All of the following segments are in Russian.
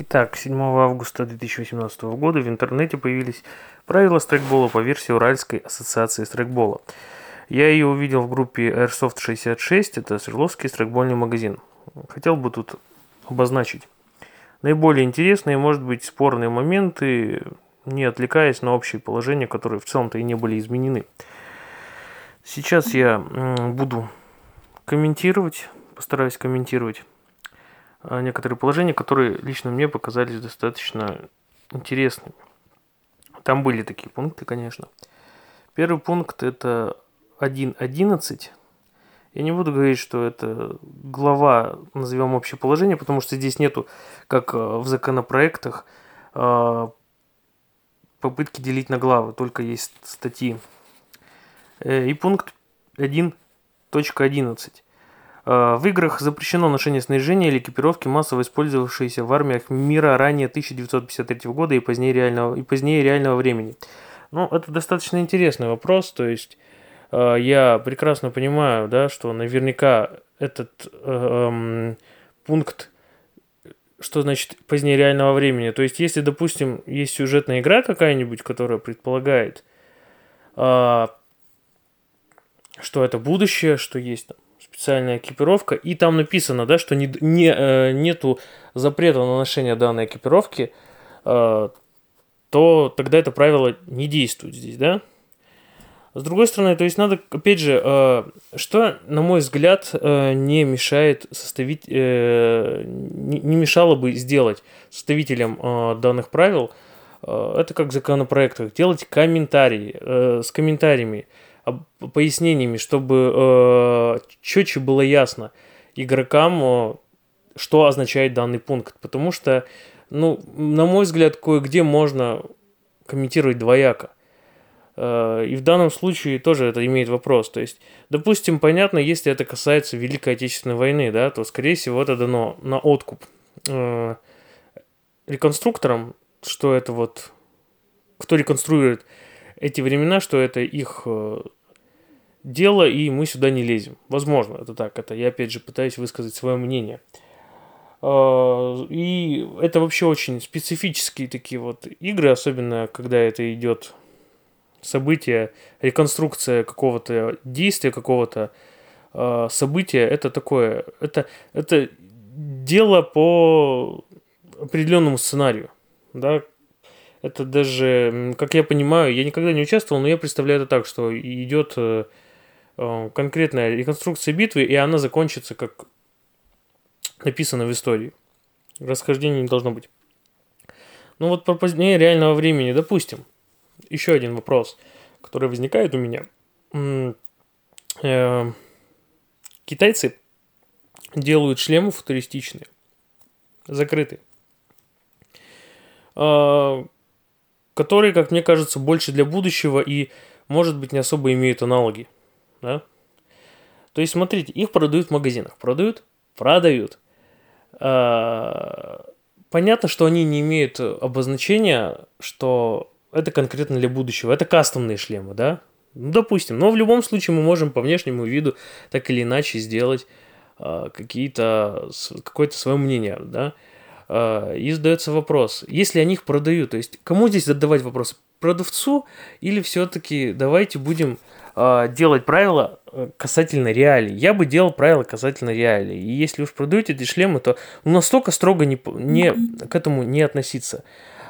Итак, 7 августа 2018 года в интернете появились правила страйкбола по версии Уральской ассоциации страйкбола. Я ее увидел в группе Airsoft 66, это Свердловский страйкбольный магазин. Хотел бы тут обозначить наиболее интересные, может быть, спорные моменты, не отвлекаясь на общие положения, которые в целом-то и не были изменены. Сейчас я буду комментировать, постараюсь комментировать некоторые положения, которые лично мне показались достаточно интересными. Там были такие пункты, конечно. Первый пункт это 1.11. Я не буду говорить, что это глава, назовем общее положение, потому что здесь нету, как а, в законопроектах, а, попытки делить на главы, только есть статьи. Э, и пункт 1.11. Э, в играх запрещено ношение снаряжения или экипировки, массово использовавшейся в армиях мира ранее 1953 года и позднее реального, и позднее реального времени. Ну, это достаточно интересный вопрос, то есть э, я прекрасно понимаю, да, что наверняка этот э, э, пункт, что значит позднее реального времени, то есть если, допустим, есть сюжетная игра какая-нибудь, которая предполагает, э, что это будущее, что есть там специальная экипировка, и там написано, да, что не, не, э, нету запрета на ношение данной экипировки, э, то тогда это правило не действует здесь, да. С другой стороны, то есть надо, опять же, э, что, на мой взгляд, э, не мешает составить, э, не, не мешало бы сделать составителям э, данных правил, э, это как в законопроектах, делать комментарии, э, с комментариями, пояснениями, чтобы э, четче было ясно игрокам, э, что означает данный пункт. Потому что, ну, на мой взгляд, кое-где можно комментировать двояко. Э, и в данном случае тоже это имеет вопрос. То есть, допустим, понятно, если это касается Великой Отечественной войны, да, то, скорее всего, это дано на откуп э, реконструкторам, что это вот, кто реконструирует эти времена, что это их э, дело, и мы сюда не лезем. Возможно, это так. Это я, опять же, пытаюсь высказать свое мнение. А, и это вообще очень специфические такие вот игры, особенно когда это идет событие, реконструкция какого-то действия, какого-то а, события. Это такое, это, это дело по определенному сценарию. Да? Это даже, как я понимаю, я никогда не участвовал, но я представляю это так, что идет э, конкретная реконструкция битвы, и она закончится, как написано в истории. Расхождения не должно быть. Ну вот про позднее реального времени, допустим, еще один вопрос, который возникает у меня. Э, китайцы делают шлемы футуристичные, закрытые, э, которые, как мне кажется, больше для будущего и, может быть, не особо имеют аналоги да? То есть, смотрите, их продают в магазинах. Продают? Продают. А, понятно, что они не имеют обозначения, что это конкретно для будущего. Это кастомные шлемы, да? Ну, допустим. Но в любом случае мы можем по внешнему виду так или иначе сделать а, какие-то, какое-то свое мнение, да? А, и задается вопрос, если они их продают, то есть кому здесь задавать вопрос? Продавцу или все-таки давайте будем э, делать правила э, касательно реалий. Я бы делал правила касательно реалий. И если уж продаете эти шлемы, то ну, настолько строго не, не, к этому не относиться.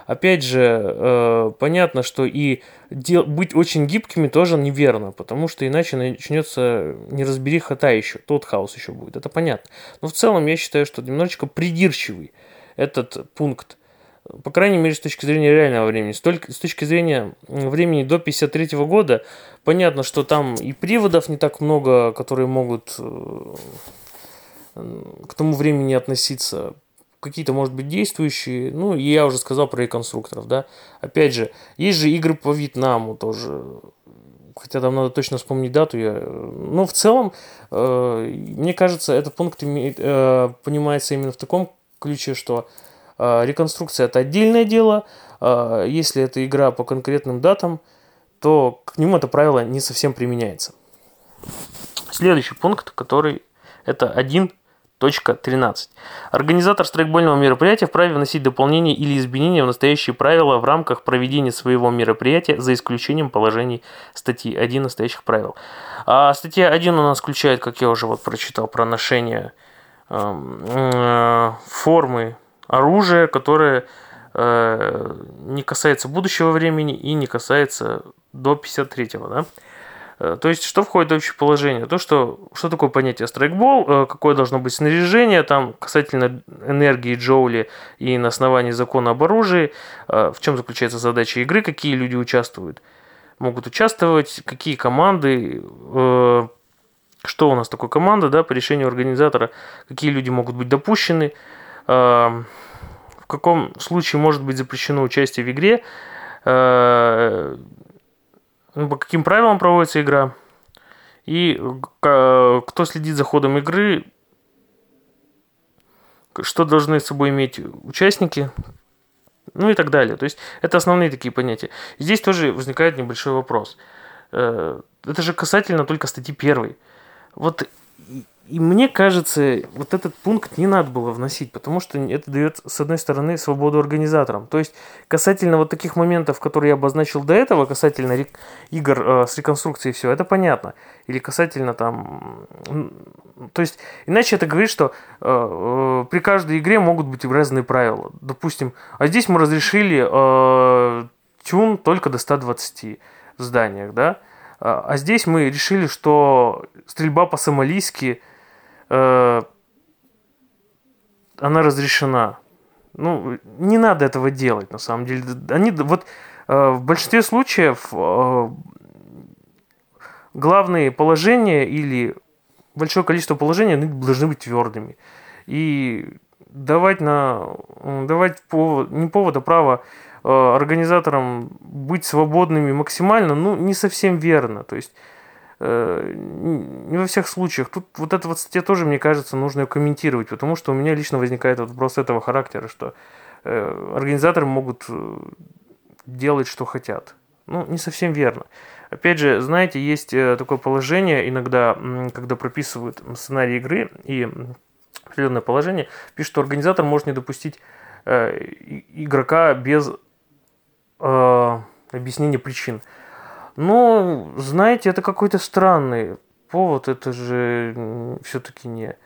Опять же, э, понятно, что и дел, быть очень гибкими тоже неверно, потому что иначе начнется неразбериха та еще, тот хаос еще будет, это понятно. Но в целом я считаю, что немножечко придирчивый этот пункт по крайней мере, с точки зрения реального времени. Столько, с точки зрения времени до 53 года, понятно, что там и приводов не так много, которые могут э, к тому времени относиться. Какие-то, может быть, действующие. Ну, и я уже сказал про реконструкторов, да. Опять же, есть же игры по Вьетнаму тоже. Хотя там надо точно вспомнить дату. Я... Но в целом, э, мне кажется, этот пункт э, понимается именно в таком ключе, что реконструкция это отдельное дело. А, если это игра по конкретным датам, то к нему это правило не совсем применяется. Следующий пункт, который это 1.12. 13. Организатор страйкбольного мероприятия вправе вносить дополнения или изменения в настоящие правила в рамках проведения своего мероприятия, за исключением положений статьи 1 настоящих правил. А статья 1 у нас включает, как я уже вот прочитал, про ношение эм, э, формы оружия, которое э, не касается будущего времени и не касается до 53-го, да? Э, то есть, что входит в общее положение? То, что, что такое понятие страйкбол, э, какое должно быть снаряжение, там, касательно энергии Джоули и на основании закона об оружии, э, в чем заключается задача игры, какие люди участвуют, могут участвовать, какие команды, что у нас такое команда, да, по решению организатора, какие люди могут быть допущены, в каком случае может быть запрещено участие в игре, ну, по каким правилам проводится игра, и кто следит за ходом игры, что должны с собой иметь участники, ну и так далее. То есть это основные такие понятия. Здесь тоже возникает небольшой вопрос. Э, это же касательно только статьи первой. Вот и мне кажется, вот этот пункт не надо было вносить, потому что это дает, с одной стороны, свободу организаторам. То есть, касательно вот таких моментов, которые я обозначил до этого, касательно игр э, с реконструкцией все, это понятно. Или касательно там... То есть, иначе это говорит, что э, э, при каждой игре могут быть разные правила. Допустим, а здесь мы разрешили э, тюн только до 120 в зданиях, да? А, а здесь мы решили, что стрельба по-сомалийски э, она разрешена. Ну, не надо этого делать, на самом деле. Они, вот э, в большинстве случаев э, главные положения или большое количество положений они должны быть твердыми. И давать на давать повод, не повод, а право э, организаторам быть свободными максимально, ну, не совсем верно. То есть не во всех случаях. Тут вот эта вот статья тоже, мне кажется, нужно ее комментировать, потому что у меня лично возникает вот вопрос этого характера, что э, организаторы могут э, делать, что хотят. Ну, не совсем верно. Опять же, знаете, есть такое положение иногда, когда прописывают сценарий игры и определенное положение, пишут, что организатор может не допустить игрока без объяснения причин. Ну, знаете, это какой-то странный повод, это же все-таки не...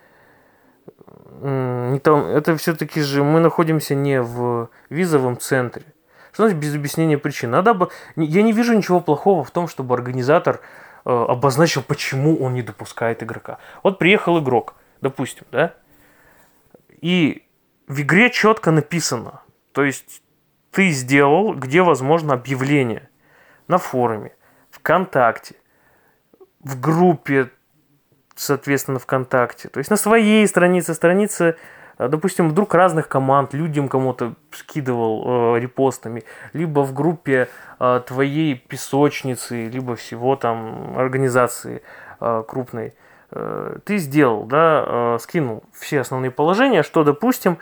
не там, это все-таки же мы находимся не в визовом центре. Что значит без объяснения причин? Надо бы... Я не вижу ничего плохого в том, чтобы организатор э, обозначил, почему он не допускает игрока. Вот приехал игрок, допустим, да? И в игре четко написано, то есть ты сделал, где возможно объявление на форуме, ВКонтакте, в группе, соответственно, ВКонтакте. То есть на своей странице, странице, э, допустим, вдруг разных команд, людям кому-то скидывал э, репостами, либо в группе э, твоей песочницы, либо всего там организации э, крупной. Э, ты сделал, да, э, скинул все основные положения, что, допустим,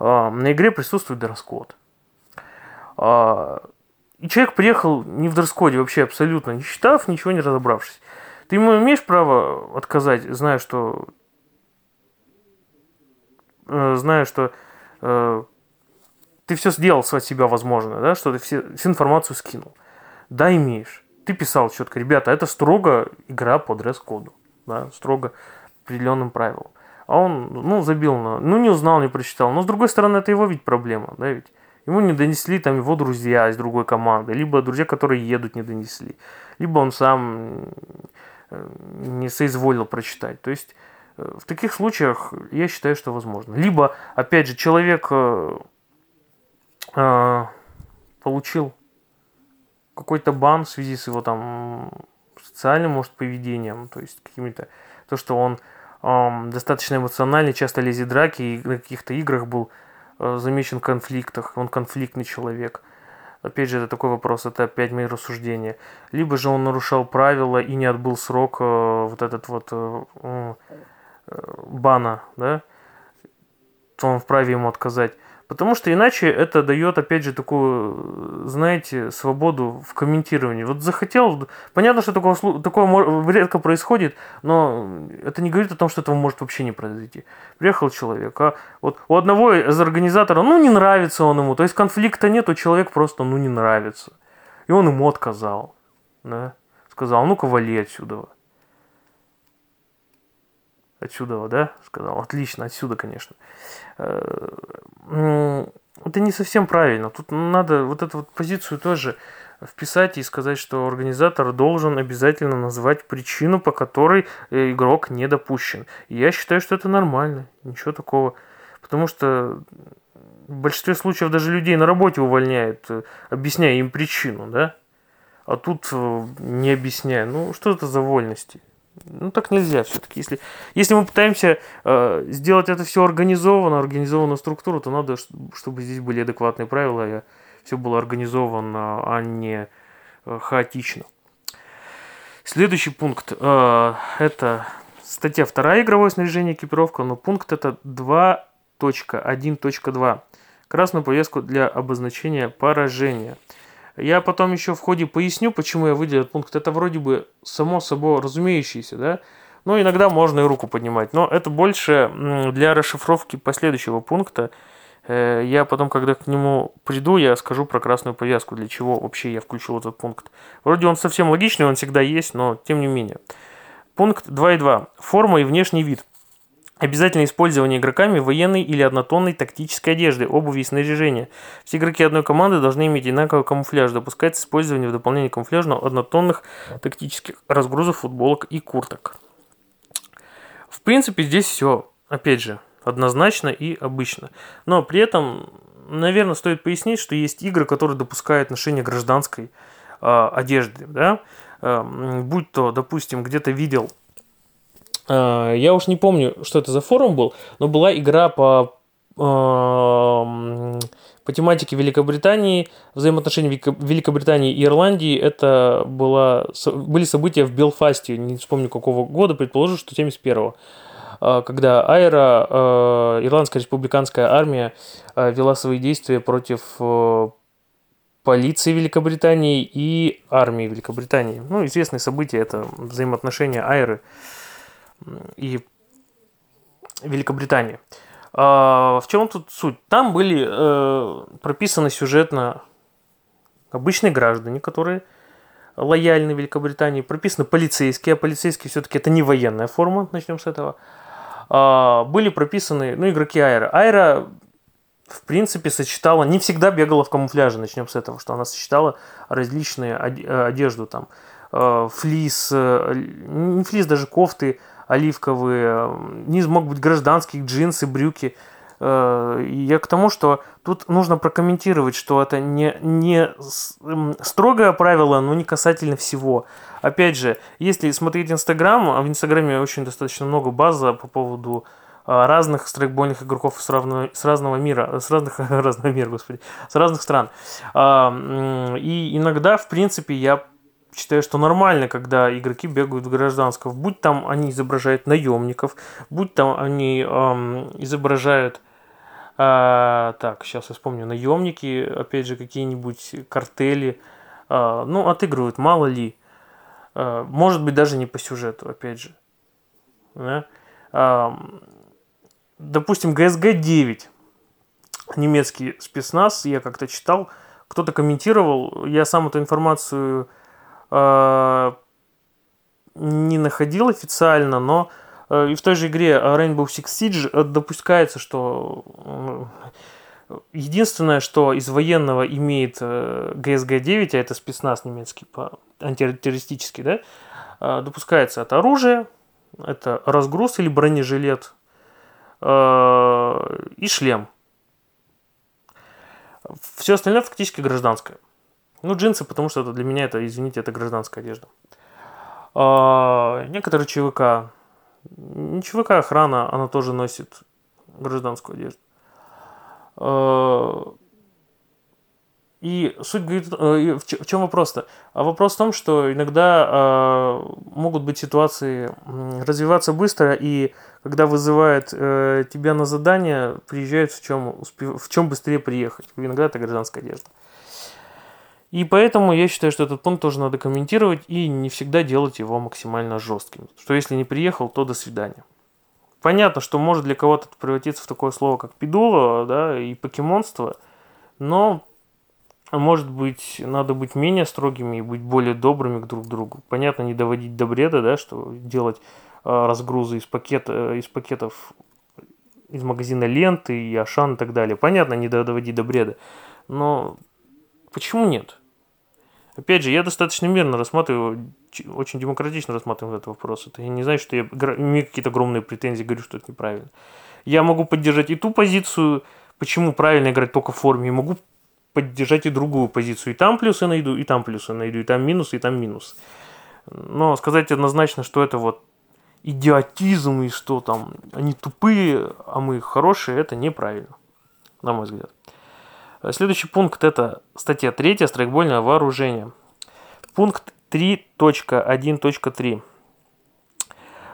э, на игре присутствует дресс-код. Э, и человек приехал не в дресс-коде вообще абсолютно, не считав, ничего не разобравшись. Ты ему имеешь право отказать, зная, что... Э, зная, что э, ты все сделал от себя возможно, да, что ты все, всю информацию скинул. Да, имеешь. Ты писал четко, ребята, это строго игра по дресс-коду, да, строго определенным правилам. А он, ну, забил на, ну, не узнал, не прочитал. Но, с другой стороны, это его ведь проблема, да, ведь. Ему не донесли там его друзья из другой команды, либо друзья, которые едут, не донесли, либо он сам э, не соизволил прочитать. То есть э, в таких случаях я считаю, что возможно. Либо, опять же, человек э, э, получил какой-то бан в связи с его там социальным, может, поведением, то есть какими-то, то, что он э, достаточно эмоциональный, часто лезет драки и на каких-то играх был замечен в конфликтах, он конфликтный человек. Опять же, это такой вопрос, это опять мои рассуждения. Либо же он нарушал правила и не отбыл срок э, вот этот вот э, бана, да, то он вправе ему отказать. Потому что иначе это дает, опять же, такую, знаете, свободу в комментировании. Вот захотел, понятно, что такое, такое редко происходит, но это не говорит о том, что этого может вообще не произойти. Приехал человек, а вот у одного из организаторов, ну, не нравится он ему, то есть конфликта нет, у человека просто, ну, не нравится. И он ему отказал, да, сказал, ну-ка, вали отсюда. Отсюда, да, сказал, отлично, отсюда, конечно. Э, это не совсем правильно. Тут надо вот эту вот позицию тоже вписать и сказать, что организатор должен обязательно назвать причину, по которой э, игрок не допущен. И я считаю, что это нормально. Ничего такого. Потому что в большинстве случаев даже людей на работе увольняют, э, объясняя им причину, да? А тут не объясняя. Ну, что это за вольности? Ну, так нельзя все-таки. Если, если мы пытаемся э, сделать это все организованно, организованную структуру, то надо, чтобы здесь были адекватные правила, и все было организовано, а не э, хаотично. Следующий пункт э, это статья 2 игровое снаряжение экипировка, но пункт это 2.1.2. Красную повестку для обозначения поражения. Я потом еще в ходе поясню, почему я выделил этот пункт. Это вроде бы само собой разумеющееся, да? Но иногда можно и руку поднимать. Но это больше для расшифровки последующего пункта. Э, я потом, когда к нему приду, я скажу про красную повязку, для чего вообще я включил этот пункт. Вроде он совсем логичный, он всегда есть, но тем не менее. Пункт 2.2. Форма и внешний вид. Обязательное использование игроками военной или однотонной тактической одежды, обуви и снаряжения. Все игроки одной команды должны иметь одинаковый камуфляж. Допускается использование в дополнение камуфляжа однотонных тактических разгрузов, футболок и курток. В принципе, здесь все, опять же, однозначно и обычно. Но при этом, наверное, стоит пояснить, что есть игры, которые допускают ношение гражданской э, одежды. Да? Э, будь то, допустим, где-то видел я уж не помню, что это за форум был, но была игра по по тематике Великобритании, взаимоотношения Великобритании и Ирландии, это было, были события в Белфасте, не вспомню какого года, предположу, что 71-го, а, когда Айра, Ирландская республиканская армия, вела свои действия против полиции Великобритании и армии Великобритании. Ну, известные события, это взаимоотношения Айры и Великобритании. А, в чем тут суть? Там были э, прописаны сюжетно обычные граждане, которые лояльны Великобритании, прописаны полицейские, а полицейские все-таки это не военная форма, начнем с этого. А, были прописаны, ну, игроки Айра. Айра, в принципе, сочетала, не всегда бегала в камуфляже, начнем с этого, что она сочетала различные одежду, там, э, флис, э, не флис, даже кофты, оливковые, низ мог быть гражданские, джинсы, брюки. Э, я к тому, что тут нужно прокомментировать, что это не, не строгое правило, но не касательно всего. Опять же, если смотреть Инстаграм, а в Инстаграме очень достаточно много база по поводу э, разных страйкбольных игроков с, равного, с разного мира, с разных, разного мира, господи, с разных стран. А, и иногда, в принципе, я считаю, что нормально, когда игроки бегают в гражданском. Будь там они изображают наемников, будь там они эм, изображают... Э, так, сейчас я вспомню. Наемники, опять же, какие-нибудь картели. Э, ну, отыгрывают, мало ли. Э, может быть, даже не по сюжету, опять же. Да? Э, допустим, ГСГ 9. Немецкий спецназ, я как-то читал, кто-то комментировал, я сам эту информацию не находил официально, но э, и в той же игре Rainbow Six Siege э, допускается, что единственное, что из военного имеет GSG-9, а это спецназ немецкий, по антитеррористический, да, допускается это оружие, это разгруз или бронежилет и шлем. Все остальное фактически гражданское. Ну, джинсы, потому что это для меня это, извините, это гражданская одежда. А, некоторые ЧВК, не ЧВК охрана, она тоже носит гражданскую одежду. А, И суть говорит, э, в чем вопрос-то? А вопрос в том, что иногда э, могут быть ситуации развиваться быстро, и когда вызывает э, тебя на задание, приезжают в чем, в чем быстрее приехать. Иногда это гражданская одежда. И поэтому я считаю, что этот пункт тоже надо комментировать и не всегда делать его максимально жестким. Что если не приехал, то до свидания. Понятно, что может для кого-то превратиться в такое слово, как пидуло, да, и покемонство, но может быть, надо быть менее строгими и быть более добрыми к друг другу. Понятно, не доводить до бреда, да, что делать э, разгрузы из, пакета, э, из пакетов из магазина ленты и Ашан и так далее. Понятно, не доводить до бреда. Но почему нет? Опять же, я достаточно мирно рассматриваю, очень демократично рассматриваю этот вопрос. Это не знаю, что я имею какие-то огромные претензии, говорю, что это неправильно. Я могу поддержать и ту позицию, почему правильно играть только в форме, и могу поддержать и другую позицию. И там плюсы найду, и там плюсы найду, и там минусы, и там минус. Но сказать однозначно, что это вот идиотизм и что там они тупые, а мы хорошие, это неправильно, на мой взгляд. Следующий пункт это статья 3 страйкбольное вооружение. Пункт 3.1.3.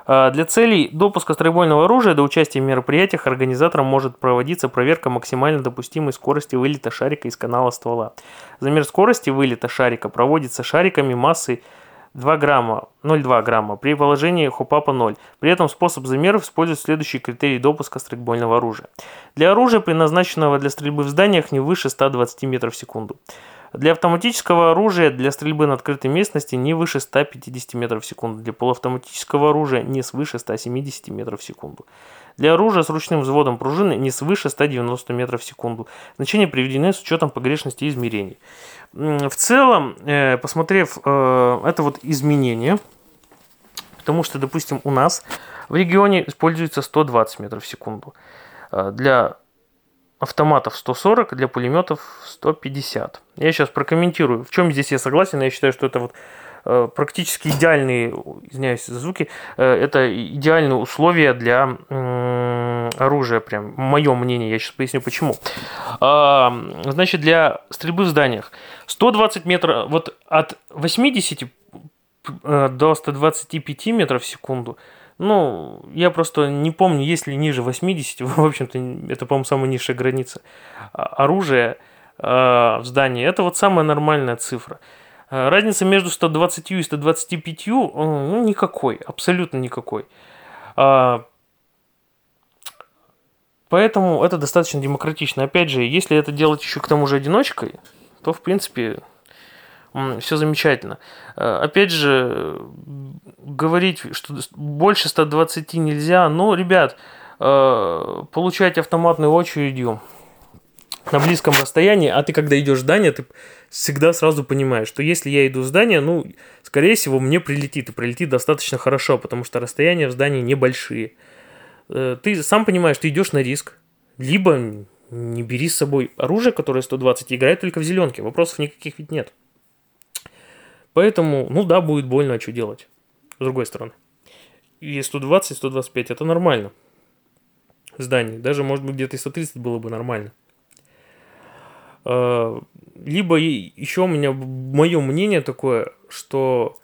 А, для целей допуска страйкбольного оружия до участия в мероприятиях организатором может проводиться проверка максимально допустимой скорости вылета шарика из канала ствола. Замер скорости вылета шарика проводится шариками массой 2 грамма, 0,2 грамма при положении хопапа 0. При этом способ замеров использует следующие критерии допуска стрейкбольного оружия. Для оружия, предназначенного для стрельбы в зданиях, не выше 120 метров в секунду. Для автоматического оружия для стрельбы на открытой местности не выше 150 метров в секунду. Для полуавтоматического оружия не свыше 170 метров в секунду. Для оружия с ручным взводом пружины не свыше 190 метров в секунду. Значения приведены с учетом погрешности измерений. В целом, э, посмотрев э, это вот изменение, потому что, допустим, у нас в регионе используется 120 метров в секунду. Э, для автоматов 140, для пулеметов 150. Я сейчас прокомментирую, в чем здесь я согласен. Я считаю, что это вот практически идеальные, извиняюсь за звуки, э, это идеальные условия для э, оружия, прям мое мнение, я сейчас поясню почему. Э, значит, для стрельбы в зданиях 120 метров, вот от 80 э, до 125 метров в секунду – ну, я просто не помню, есть ли ниже 80, в общем-то, это, по-моему, самая низшая граница. А, оружие э, в здании – это вот самая нормальная цифра. А, разница между 120 и 125 ну, никакой, абсолютно никакой. Поэтому это достаточно демократично. Опять же, если это делать еще к тому же одиночкой, то, в принципе, все замечательно. Э, опять же, говорить, что больше 120 нельзя, но, ребят, э, получать автоматной очередью на близком расстоянии, а ты когда идешь в здание, ты всегда сразу понимаешь, что если я иду в здание, ну, скорее всего, мне прилетит, и прилетит достаточно хорошо, потому что расстояния в здании небольшие. Э, ты сам понимаешь, ты идешь на риск, либо не бери с собой оружие, которое 120, играет только в зеленке, вопросов никаких ведь нет. Поэтому, ну да, будет больно, а что делать? С другой стороны. И 120, 125 это нормально. Здание. Даже, может быть, где-то и 130 было бы нормально. А, либо еще у меня мое мнение такое, что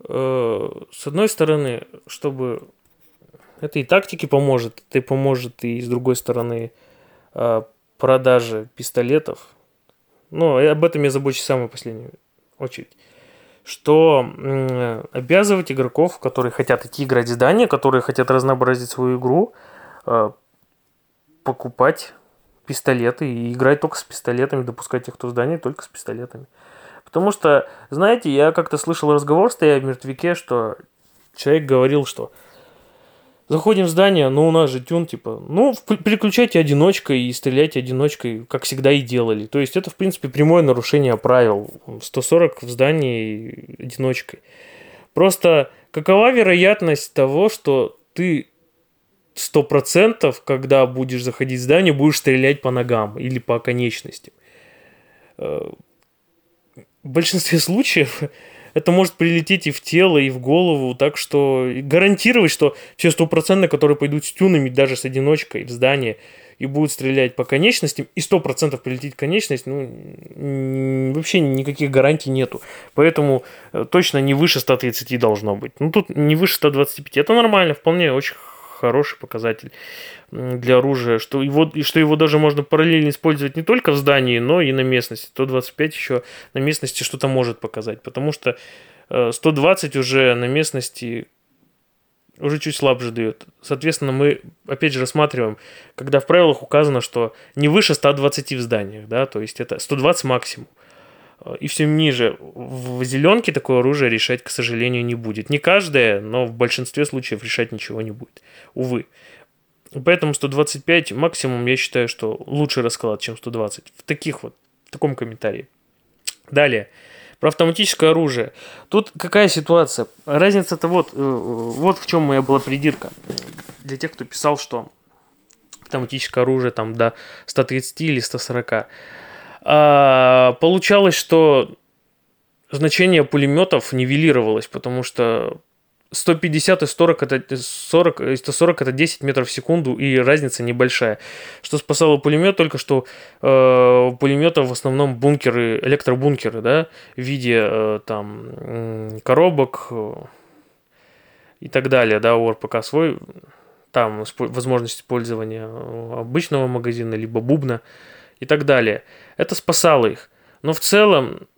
э, с одной стороны, чтобы это и тактике поможет, это и поможет и с другой стороны а, продажи пистолетов. Но об этом я забочусь в самую последнюю очередь что обязывать игроков, которые хотят идти играть в здание, которые хотят разнообразить свою игру, э, покупать пистолеты и играть только с пистолетами, допускать тех, кто в здании, только с пистолетами. Потому что, знаете, я как-то слышал разговор, стоя в мертвяке, что человек говорил, что Заходим в здание, но у нас же тюн, типа, ну, переключайте одиночкой и стреляйте одиночкой, как всегда и делали. То есть это, в принципе, прямое нарушение правил. 140 в здании одиночкой. Просто какова вероятность того, что ты сто процентов, когда будешь заходить в здание, будешь стрелять по ногам или по конечностям? Э, в большинстве случаев это может прилететь и в тело, и в голову, так что гарантировать, что все стопроцентно, которые пойдут с тюнами, даже с одиночкой в здание, и будет стрелять по конечностям, и 100% прилетит конечность, ну, вообще никаких гарантий нету. Поэтому э, точно не выше 130 должно быть. Ну, тут не выше 125. Это нормально, вполне очень хороший показатель для оружия, что его, и что его даже можно параллельно использовать не только в здании, но и на местности. 125 еще на местности что-то может показать, потому что 120 э, уже на местности уже чуть слабже дает. Соответственно, мы опять же рассматриваем, когда в правилах указано, что не выше 120 в зданиях, да, то есть это 120 максимум. И все ниже. В зеленке такое оружие решать, к сожалению, не будет. Не каждое, но в большинстве случаев решать ничего не будет. Увы. Поэтому 125 максимум, я считаю, что лучший расклад, чем 120. В таких вот, в таком комментарии. Далее. Про автоматическое оружие. Тут какая ситуация? Разница-то вот, э, вот в чем моя была придирка. Для тех, кто писал, что автоматическое оружие там до 130 или 140. А, получалось, что значение пулеметов нивелировалось, потому что 150 и 40 это 40, 140 это 10 метров в секунду, и разница небольшая. Что спасало пулемет, только что э, пулеметов в основном бункеры, электробункеры, да, в виде э, там э, коробок э, и так далее, да, у РПК свой, там возможность использования э, обычного магазина, либо бубна и так далее. Это спасало их. Но в целом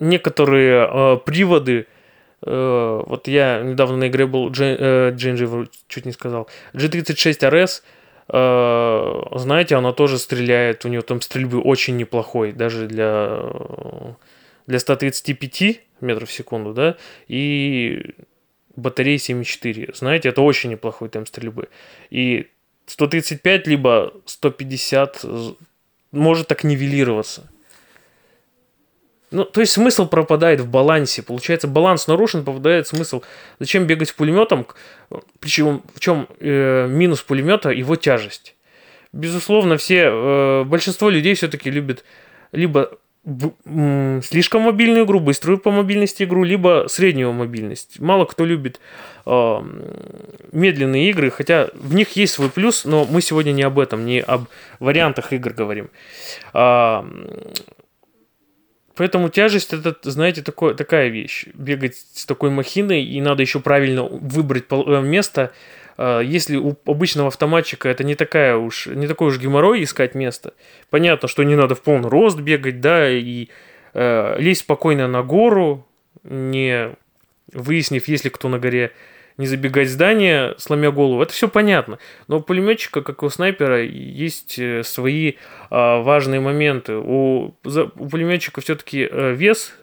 некоторые э, приводы Э, вот я недавно на игре был, Джинджи, чуть не сказал, G36 RS, э, знаете, она тоже стреляет, у нее там стрельбы очень неплохой, даже для, для 135 метров в секунду, да, и батареи 7,4. Знаете, это очень неплохой темп стрельбы. И 135 либо 150 может так нивелироваться. Ну, то есть смысл пропадает в балансе. Получается, баланс нарушен, попадает смысл. Зачем бегать пулеметом? Причем в чем э, минус пулемета? Его тяжесть. Безусловно, все, э, большинство людей все-таки любят либо слишком мобильную игру, быструю по мобильности игру, либо среднюю мобильность. Мало кто любит э, медленные игры, хотя в них есть свой плюс, но мы сегодня не об этом, не об вариантах игр говорим. Э, Поэтому тяжесть это, знаете, такое, такая вещь. Бегать с такой махиной, и надо еще правильно выбрать э, место. А, если у обычного автоматчика это не такая уж, не такой уж геморрой искать место. Понятно, что не надо в полный рост бегать, да, и э, лезть спокойно на гору, не выяснив, есть ли кто на горе не забегать здание, сломя голову. Это все понятно. Но у пулеметчика, как и у снайпера, есть э, свои а, важные моменты. У, за, у пулеметчика все-таки а, вес,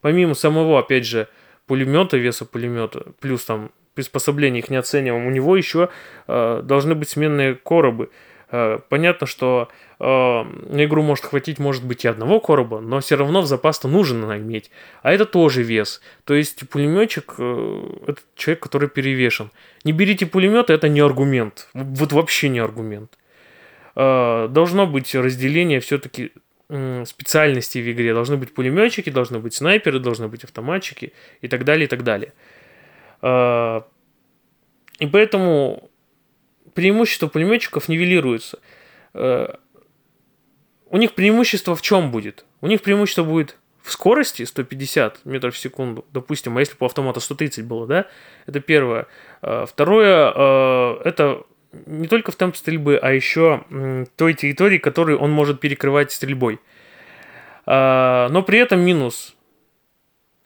помимо самого, опять же, пулемета, веса пулемета, плюс там приспособления их не оцениваем, у него еще а, должны быть сменные коробы. А, понятно, что Э, на игру может хватить, может быть, и одного короба, но все равно в запас-то нужно иметь. А это тоже вес. То есть пулеметчик э, это человек, который перевешен. Не берите пулемет, это не аргумент. Вот вообще не аргумент. Э, должно быть разделение все-таки специальностей в игре. Должны быть пулеметчики, должны быть снайперы, должны быть автоматчики и так далее, и так далее. И поэтому преимущество пулеметчиков нивелируется у них преимущество в чем будет? У них преимущество будет в скорости 150 метров в секунду, допустим, а если по автомату 130 было, да, это первое. А, второе, это не только в темп стрельбы, а еще той территории, которую он может перекрывать стрельбой. Но при этом минус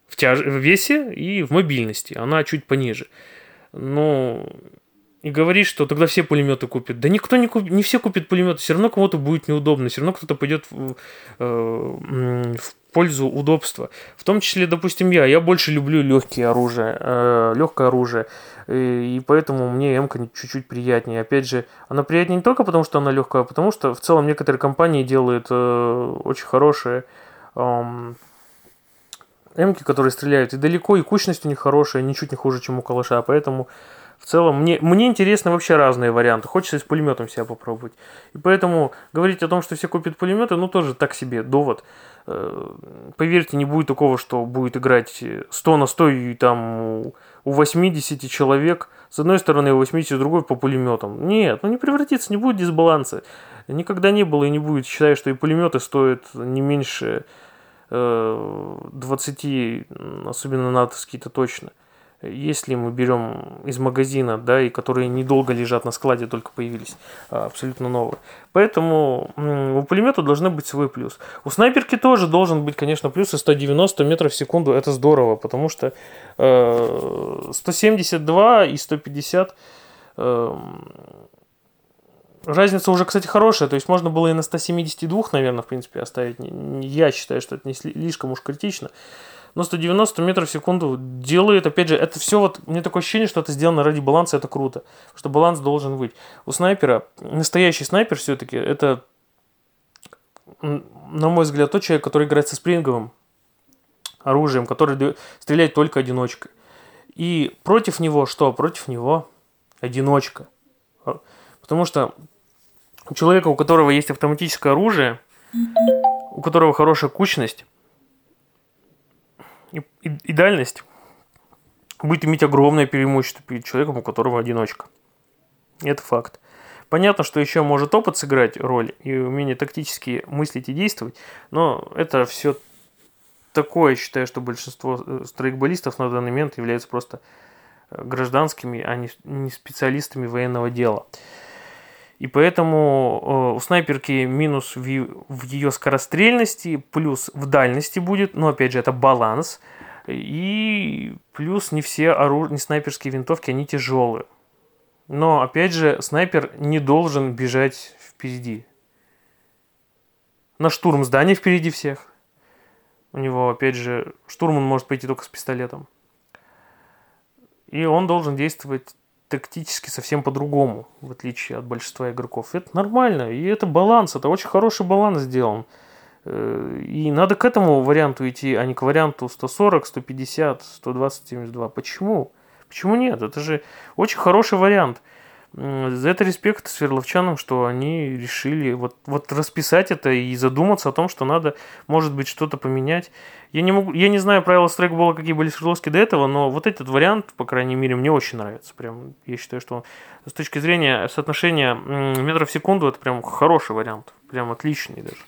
в, тяж... в весе и в мобильности. Она чуть пониже. Но и говорит, что тогда все пулеметы купят. Да никто не купит, не все купят пулеметы, все равно кому-то будет неудобно, все равно кто-то пойдет в, э, в пользу удобства. В том числе, допустим, я. Я больше люблю легкие оружия, э, легкое оружие. И, поэтому мне м чуть-чуть приятнее. Опять же, она приятнее не только потому, что она легкая, а потому что в целом некоторые компании делают э, очень хорошие М-ки, которые стреляют и далеко, и кучность у них хорошая, ничуть не хуже, чем у калаша. Поэтому в целом мне, мне интересны вообще разные варианты. Хочется с пулеметом себя попробовать. И поэтому говорить о том, что все купят пулеметы, ну тоже так себе довод. Э, поверьте, не будет такого, что будет играть 100 на 100 и там у 80 человек с одной стороны, и у 80 с другой по пулеметам. Нет, ну не превратится, не будет дисбаланса. Никогда не было и не будет. Считаю, что и пулеметы стоят не меньше 20, э, особенно натовские-то точно если мы берем из магазина, да, и которые недолго лежат на складе, только появились, а, абсолютно новые. Поэтому у пулемета должны быть свой плюс. У снайперки тоже должен быть, конечно, плюс и 190 метров в секунду, это здорово, потому что э, 172 и 150 э, Разница уже, кстати, хорошая. То есть можно было и на 172, наверное, в принципе, оставить. Я считаю, что это не слишком уж критично но 190 метров в секунду делает, опять же, это все вот, мне такое ощущение, что это сделано ради баланса, это круто, что баланс должен быть. У снайпера, настоящий снайпер все-таки, это, на мой взгляд, тот человек, который играет со спринговым оружием, который стреляет только одиночкой. И против него что? Против него одиночка. Потому что человека, у которого есть автоматическое оружие, у которого хорошая кучность, и, и, и дальность будет иметь огромное преимущество перед человеком, у которого одиночка. Это факт. Понятно, что еще может опыт сыграть роль и умение тактически мыслить и действовать, но это все такое, я считаю, что большинство э, страйкболистов на данный момент являются просто э, гражданскими, а не, не специалистами военного дела. И поэтому э, у снайперки минус в, ее скорострельности, плюс в дальности будет, но опять же это баланс. И плюс не все оруж... не снайперские винтовки, они тяжелые. Но опять же, снайпер не должен бежать впереди. На штурм здания впереди всех. У него, опять же, штурман может пойти только с пистолетом. И он должен действовать тактически совсем по-другому, в отличие от большинства игроков. Это нормально, и это баланс, это очень хороший баланс сделан. Э, и надо к этому варианту идти, а не к варианту 140, 150, 120, 72. Почему? Почему нет? Это же очень хороший вариант. За это респект Сверловчанам, что они решили вот, вот расписать это и задуматься о том, что надо, может быть, что-то поменять. Я не, могу, я не знаю правила стрейкбола, какие были Сверловские до этого, но вот этот вариант, по крайней мере, мне очень нравится. Прям, я считаю, что с точки зрения соотношения метров в секунду, это прям хороший вариант. Прям отличный даже.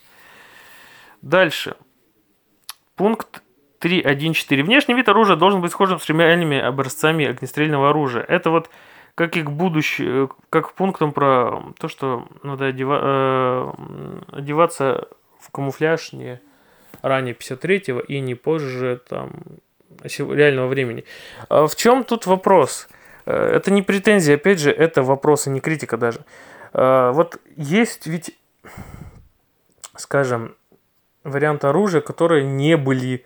Дальше. Пункт 3.1.4. Внешний вид оружия должен быть схожим с реальными образцами огнестрельного оружия. Это вот как и к будущему, как пунктом про то, что надо одева, э, одеваться в камуфляж не ранее 53-го и не позже там реального времени. А в чем тут вопрос? Э, это не претензия, опять же, это вопрос, и не критика даже. Э, вот есть ведь, скажем, варианты оружия, которые не были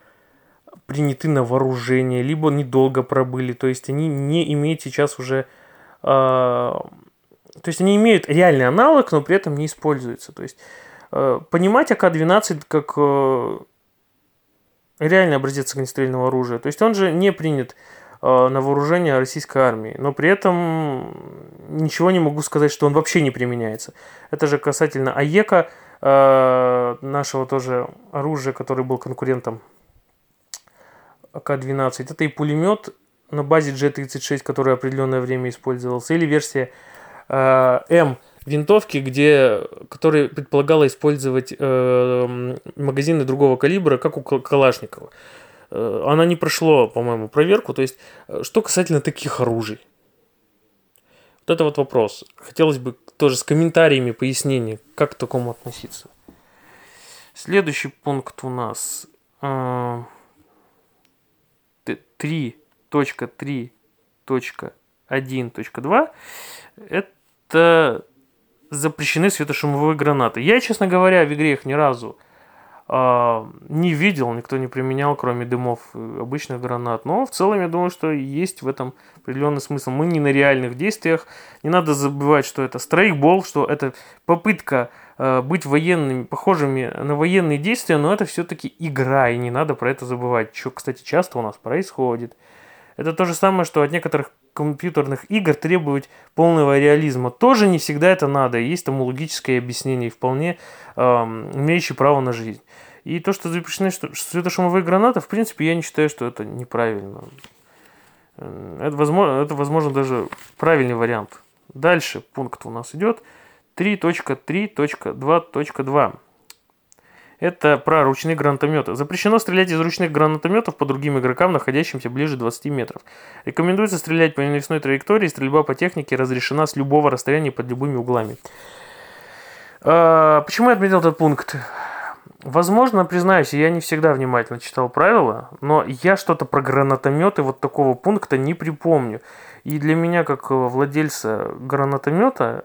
приняты на вооружение, либо недолго пробыли, то есть они не имеют сейчас уже а, то есть они имеют реальный аналог, но при этом не используются. То есть э, понимать АК-12 как э, реальный образец огнестрельного оружия. То есть он же не принят э, на вооружение российской армии, но при этом ничего не могу сказать, что он вообще не применяется. Это же касательно АЕКа, нашего тоже оружия, который был конкурентом АК-12. Это и пулемет, на базе G36, который определенное время использовался, или версия э, M винтовки, где, которая предполагала использовать э, магазины другого калибра, как у Калашникова. Э, она не прошла, по-моему, проверку. То есть, э, что касательно таких оружий. Вот это вот вопрос. Хотелось бы тоже с комментариями, пояснения, как к такому относиться. Следующий пункт у нас. Э, 3 3.1.2 это запрещены светошумовые гранаты. Я, честно говоря, в игре их ни разу э, не видел, никто не применял, кроме дымов обычных гранат. Но в целом я думаю, что есть в этом определенный смысл. Мы не на реальных действиях. Не надо забывать, что это страйкбол, что это попытка э, быть военными, похожими на военные действия, но это все-таки игра, и не надо про это забывать. Что, кстати, часто у нас происходит. Это то же самое, что от некоторых компьютерных игр требовать полного реализма. Тоже не всегда это надо. Есть тому логическое объяснение, вполне э, имеющее право на жизнь. И то, что запрещены что, светошумовые гранаты, в принципе, я не считаю, что это неправильно. Это возможно, это, возможно, даже правильный вариант. Дальше пункт у нас идет 3.3.2.2. Это про ручные гранатометы. Запрещено стрелять из ручных гранатометов по другим игрокам, находящимся ближе 20 метров. Рекомендуется стрелять по навесной траектории. Стрельба по технике разрешена с любого расстояния под любыми углами. А, почему я отметил этот пункт? Возможно, признаюсь, я не всегда внимательно читал правила, но я что-то про гранатометы вот такого пункта не припомню. И для меня, как владельца гранатомета,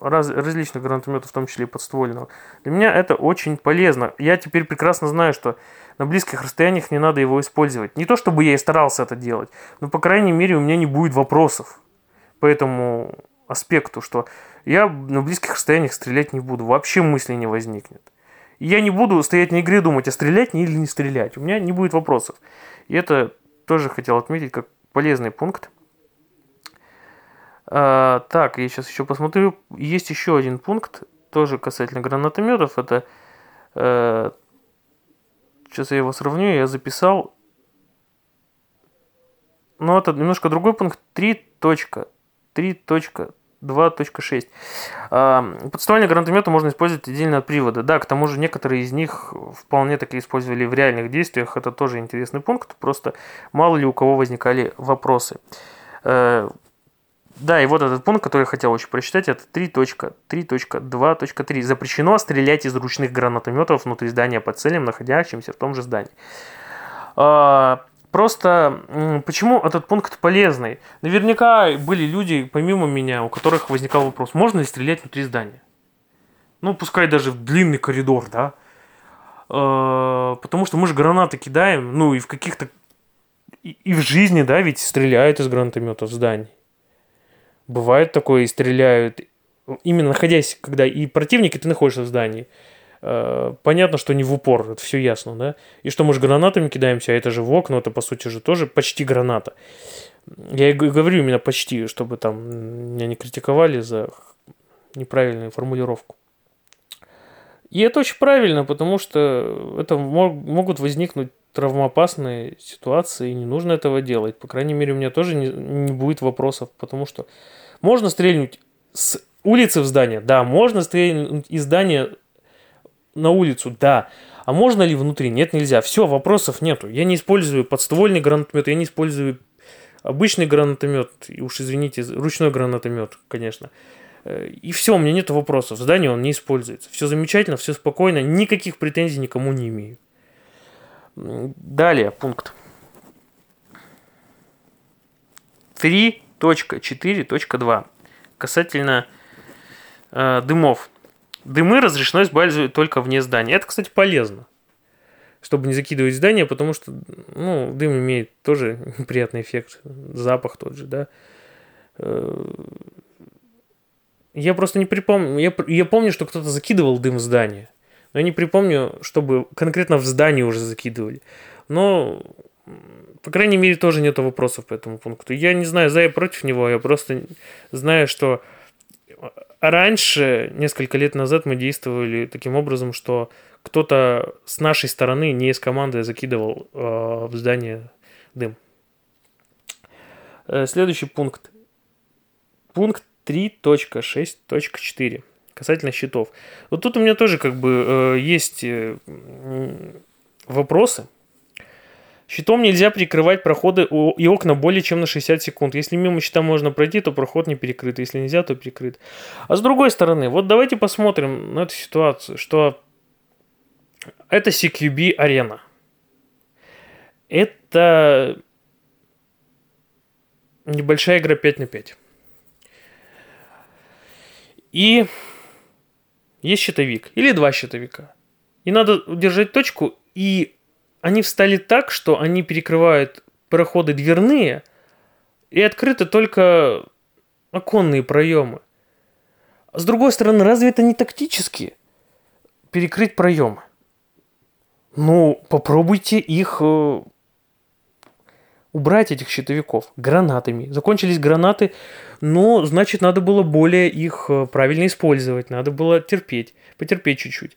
раз, различных гранатометов, в том числе и подствольного. Для меня это очень полезно. Я теперь прекрасно знаю, что на близких расстояниях не надо его использовать. Не то, чтобы я и старался это делать, но, по крайней мере, у меня не будет вопросов по этому аспекту, что я на близких расстояниях стрелять не буду. Вообще мысли не возникнет. Я не буду стоять на игре думать, а стрелять или не стрелять. У меня не будет вопросов. И это тоже хотел отметить как полезный пункт. А, так, я сейчас еще посмотрю. Есть еще один пункт, тоже касательно гранатометов. Это э, сейчас я его сравню, я записал. Но это немножко другой пункт. 3.3.2.6. А, подствольные гранатометы можно использовать отдельно от привода. Да, к тому же некоторые из них вполне таки использовали в реальных действиях. Это тоже интересный пункт. Просто мало ли у кого возникали вопросы. Э, да, и вот этот пункт, который я хотел очень прочитать, это 3.3.2.3. Запрещено стрелять из ручных гранатометов внутри здания по целям, находящимся в том же здании. А, просто почему этот пункт полезный? Наверняка были люди, помимо меня, у которых возникал вопрос, можно ли стрелять внутри здания? Ну, пускай даже в длинный коридор, да? А, потому что мы же гранаты кидаем, ну и в каких-то... И в жизни, да, ведь стреляют из гранатометов в здании. Бывает такое, и стреляют, именно находясь, когда и противник, и ты находишься в здании. Э, понятно, что не в упор, это все ясно, да? И что мы же гранатами кидаемся, а это же в окна, это по сути же тоже почти граната. Я и говорю именно почти, чтобы там меня не критиковали за неправильную формулировку. И это очень правильно, потому что это могут возникнуть травмоопасные ситуации, и не нужно этого делать. По крайней мере, у меня тоже не, не будет вопросов, потому что можно стрельнуть с улицы в здание, да, можно стрельнуть из здания на улицу, да. А можно ли внутри? Нет, нельзя. Все, вопросов нету. Я не использую подствольный гранатомет, я не использую обычный гранатомет, уж извините, ручной гранатомет, конечно. И все, у меня нет вопросов. В здании он не используется. Все замечательно, все спокойно, никаких претензий никому не имею. Далее, пункт. 3.4.2. Касательно э, дымов. Дымы разрешено использовать только вне здания. Это, кстати, полезно. Чтобы не закидывать здание, потому что ну, дым имеет тоже приятный эффект. Запах тот же, да. Э, я просто не припомню. Я, я помню, что кто-то закидывал дым в здание. Но я не припомню, чтобы конкретно в здании уже закидывали. Но, по крайней мере, тоже нет вопросов по этому пункту. Я не знаю, за и против него, я просто знаю, что раньше, несколько лет назад, мы действовали таким образом, что кто-то с нашей стороны, не из команды, закидывал э, в здание дым. Э, следующий пункт. Пункт 3.6.4 касательно счетов. Вот тут у меня тоже как бы э, есть э, вопросы. Щитом нельзя прикрывать проходы и окна более чем на 60 секунд. Если мимо щита можно пройти, то проход не перекрыт. Если нельзя, то перекрыт. А с другой стороны, вот давайте посмотрим на эту ситуацию, что это CQB арена. Это небольшая игра 5 на 5. И есть щитовик или два щитовика. И надо держать точку, и они встали так, что они перекрывают проходы дверные, и открыты только оконные проемы. С другой стороны, разве это не тактически перекрыть проемы? Ну, попробуйте их э, убрать этих щитовиков гранатами. Закончились гранаты, но, значит, надо было более их э, правильно использовать, надо было терпеть, потерпеть чуть-чуть.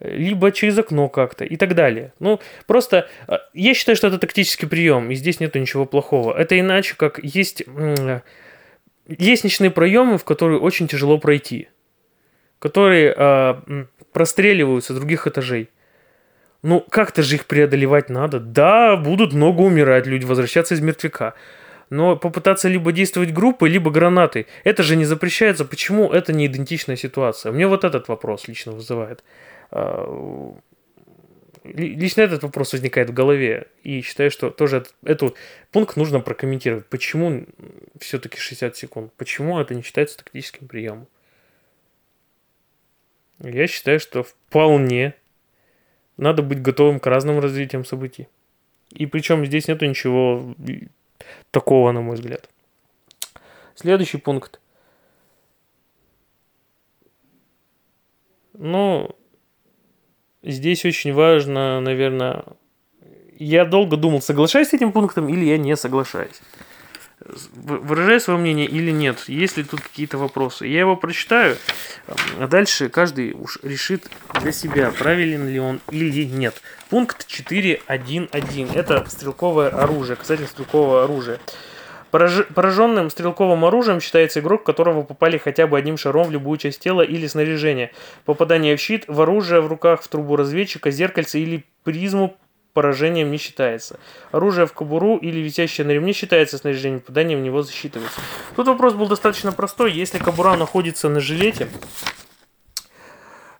Либо через окно как-то и так далее. Ну, просто э, я считаю, что это тактический прием, и здесь нету ничего плохого. Это иначе, как есть лестничные проемы, в которые очень тяжело пройти, которые э, простреливаются других этажей. Ну, как-то же их преодолевать надо. Да, будут много умирать люди, возвращаться из мертвяка. Но попытаться либо действовать группой, либо гранатой. Это же не запрещается. Почему это не идентичная ситуация? Мне вот этот вопрос лично вызывает. А, лично этот вопрос возникает в голове. И считаю, что тоже этот, этот пункт нужно прокомментировать. Почему все-таки 60 секунд? Почему это не считается тактическим приемом? Я считаю, что вполне надо быть готовым к разным развитиям событий. И причем здесь нету ничего такого, на мой взгляд. Следующий пункт. Ну, здесь очень важно, наверное, я долго думал, соглашаюсь с этим пунктом или я не соглашаюсь выражаю свое мнение или нет, есть ли тут какие-то вопросы. Я его прочитаю, а дальше каждый уж решит для себя, правилен ли он или нет. Пункт 4.1.1. Это стрелковое оружие, касательно стрелкового оружия. Пораженным стрелковым оружием считается игрок, которого попали хотя бы одним шаром в любую часть тела или снаряжения. Попадание в щит, в оружие в руках, в трубу разведчика, зеркальце или призму поражением не считается. Оружие в кобуру или висящее на ремне считается снаряжением, попадание в него засчитывается. Тут вопрос был достаточно простой. Если кобура находится на жилете,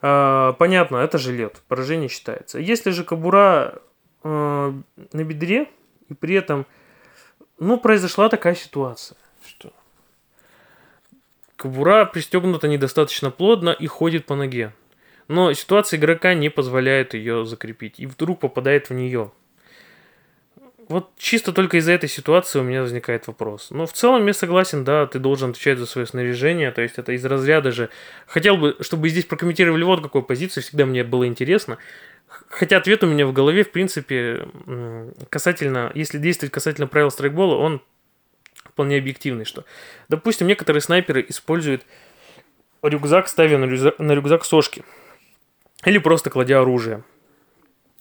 э, понятно, это жилет, поражение считается. Если же кобура э, на бедре, и при этом, ну, произошла такая ситуация, что кобура пристегнута недостаточно плотно и ходит по ноге но ситуация игрока не позволяет ее закрепить, и вдруг попадает в нее. Вот чисто только из-за этой ситуации у меня возникает вопрос. Но в целом я согласен, да, ты должен отвечать за свое снаряжение, то есть это из разряда же... Хотел бы, чтобы здесь прокомментировали вот какую позицию, всегда мне было интересно. Хотя ответ у меня в голове, в принципе, касательно, если действовать касательно правил страйкбола, он вполне объективный, что, допустим, некоторые снайперы используют рюкзак, ставя на рюкзак, на рюкзак сошки. Или просто кладя оружие.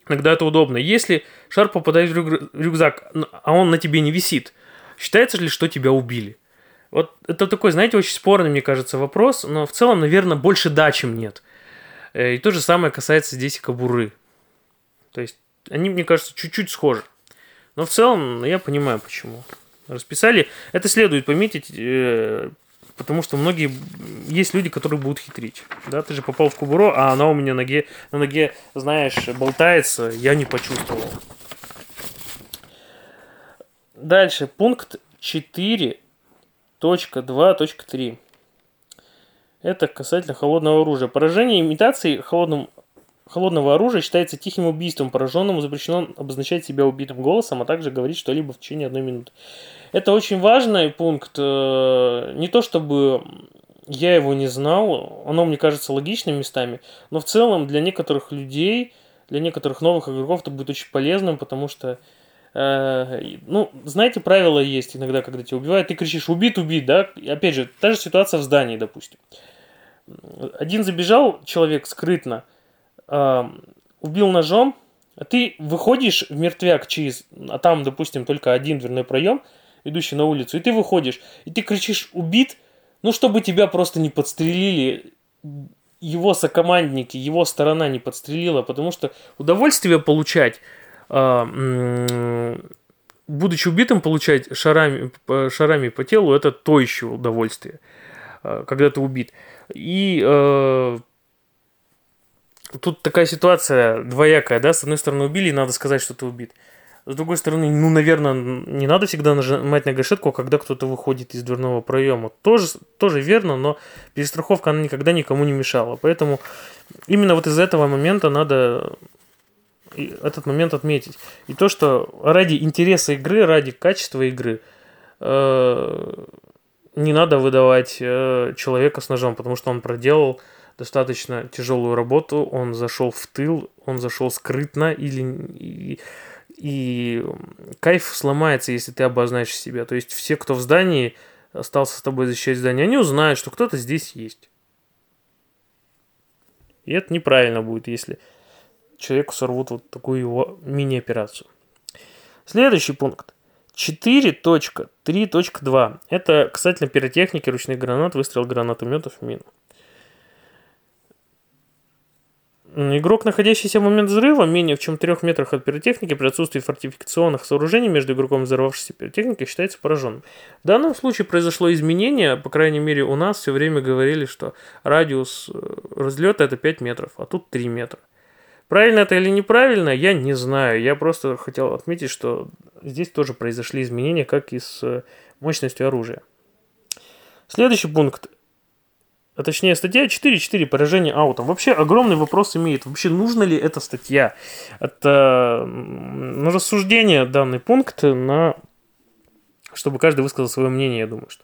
Иногда это удобно. Если шар попадает в рюкзак, а он на тебе не висит, считается ли, что тебя убили? Вот это такой, знаете, очень спорный, мне кажется, вопрос, но в целом, наверное, больше да, чем нет. Э, и то же самое касается здесь и кобуры. То есть они, мне кажется, чуть-чуть схожи. Но в целом я понимаю, почему. Расписали. Это следует пометить э, потому что многие есть люди, которые будут хитрить. Да, ты же попал в кубуро, а она у меня ноге, на ноге, знаешь, болтается, я не почувствовал. Дальше, пункт 4.2.3. Это касательно холодного оружия. Поражение имитации холодным холодного оружия считается тихим убийством. Пораженному запрещено обозначать себя убитым голосом, а также говорить что-либо в течение одной минуты. Это очень важный пункт. Э, не то чтобы я его не знал, оно мне кажется логичным местами, но в целом для некоторых людей, для некоторых новых игроков это будет очень полезным, потому что э, ну, знаете, правило есть иногда, когда тебя убивают, ты кричишь «убит, убит», да? И опять же, та же ситуация в здании, допустим. Один забежал человек скрытно, э, убил ножом, а ты выходишь в мертвяк через, а там, допустим, только один дверной проем – идущий на улицу, и ты выходишь, и ты кричишь «убит», ну, чтобы тебя просто не подстрелили, его сокомандники, его сторона не подстрелила, потому что удовольствие получать, э, будучи убитым, получать шарами, шарами по телу, это то еще удовольствие, э, когда ты убит. И э, тут такая ситуация двоякая, да, с одной стороны убили, и надо сказать, что ты убит. С другой стороны, ну, наверное, не надо всегда нажимать на гашетку, когда кто-то выходит из дверного проема. Тоже, тоже верно, но перестраховка, она никогда никому не мешала. Поэтому именно вот из этого момента надо этот момент отметить. И то, что ради интереса игры, ради качества игры э, не надо выдавать э, человека с ножом, потому что он проделал достаточно тяжелую работу, он зашел в тыл, он зашел скрытно или и кайф сломается, если ты обозначишь себя. То есть все, кто в здании остался с тобой защищать здание, они узнают, что кто-то здесь есть. И это неправильно будет, если человеку сорвут вот такую его мини-операцию. Следующий пункт. 4.3.2. Это касательно пиротехники, ручных гранат, выстрел гранатометов, мин. Игрок, находящийся в момент взрыва менее чем в 3 метрах от пиротехники при отсутствии фортификационных сооружений между игроком и взорвавшейся пиротехникой считается пораженным. В данном случае произошло изменение, по крайней мере у нас все время говорили, что радиус э, разлета это 5 метров, а тут 3 метра. Правильно это или неправильно, я не знаю. Я просто хотел отметить, что здесь тоже произошли изменения, как и с э, мощностью оружия. Следующий пункт а точнее статья 4.4 поражение аутом. Вообще огромный вопрос имеет. Вообще нужна ли эта статья? Это на рассуждение данный пункт, на... чтобы каждый высказал свое мнение, я думаю. что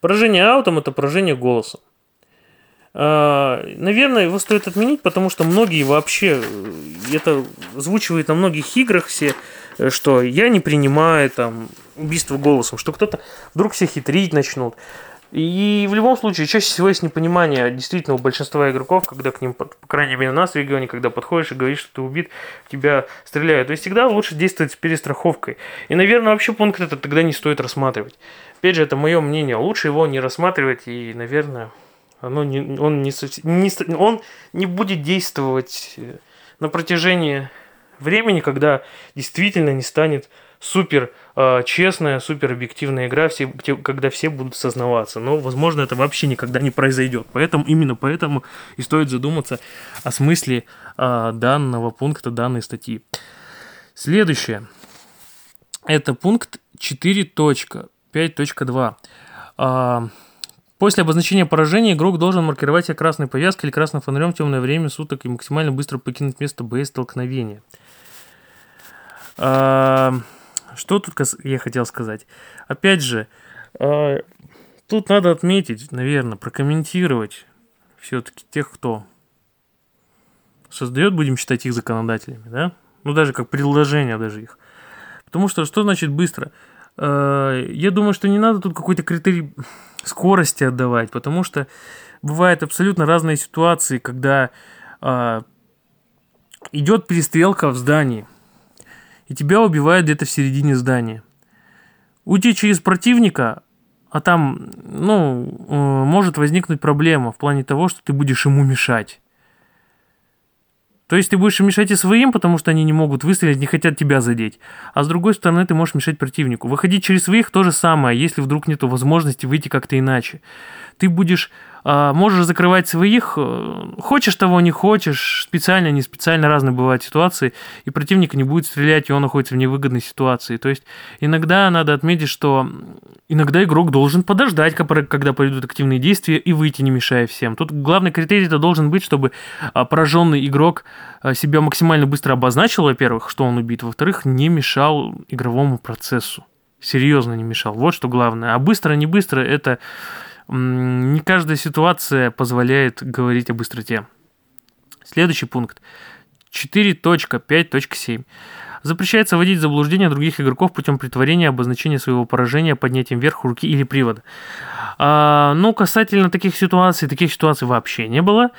Поражение аутом – это поражение голосом. А, наверное, его стоит отменить, потому что многие вообще, э, это звучивает на многих играх все, э, что я не принимаю там убийство голосом, что кто-то вдруг все хитрить начнут. И в любом случае, чаще всего есть непонимание действительно у большинства игроков, когда к ним, по крайней мере у нас в регионе, когда подходишь и говоришь, что ты убит, тебя стреляют. То есть всегда лучше действовать с перестраховкой. И, наверное, вообще пункт этот тогда не стоит рассматривать. Опять же, это мое мнение. Лучше его не рассматривать и, наверное, оно не, он, не, не, он не будет действовать э, на протяжении времени, когда действительно не станет супер э, честная, супер объективная игра, все, когда все будут сознаваться. Но, возможно, это вообще никогда не произойдет. Поэтому, именно поэтому и стоит задуматься о смысле э, данного пункта, данной статьи. Следующее. Это пункт 4.5.2. Э, После обозначения поражения игрок должен маркировать себя красной повязкой или красным фонарем в темное время суток и максимально быстро покинуть место боестолкновения. Что тут я хотел сказать? Опять же, э, тут надо отметить, наверное, прокомментировать все-таки тех, кто создает, будем считать их законодателями, да? Ну, даже как предложение даже их. Потому что что значит быстро? Э, я думаю, что не надо тут какой-то критерий скорости отдавать, потому что бывают абсолютно разные ситуации, когда э, идет перестрелка в здании – и тебя убивают где-то в середине здания. Уйти через противника, а там, ну, э, может возникнуть проблема в плане того, что ты будешь ему мешать. То есть ты будешь мешать и своим, потому что они не могут выстрелить, не хотят тебя задеть. А с другой стороны, ты можешь мешать противнику. Выходить через своих то же самое, если вдруг нет возможности выйти как-то иначе. Ты будешь можешь закрывать своих, э, хочешь того, не хочешь, специально, не специально, разные бывают ситуации, и противник не будет стрелять, и он находится в невыгодной ситуации. То есть иногда надо отметить, что иногда игрок должен подождать, когда пойдут активные действия, и выйти, не мешая всем. Тут главный критерий это должен быть, чтобы а, пораженный игрок а, себя максимально быстро обозначил, во-первых, что он убит, во-вторых, не мешал игровому процессу. Серьезно не мешал. Вот что главное. А быстро, не быстро, это не каждая ситуация позволяет говорить о быстроте. Следующий пункт. 4.5.7. Запрещается вводить в заблуждение других игроков путем притворения обозначения своего поражения поднятием вверх руки или привода. А, ну, касательно таких ситуаций, таких ситуаций вообще не было.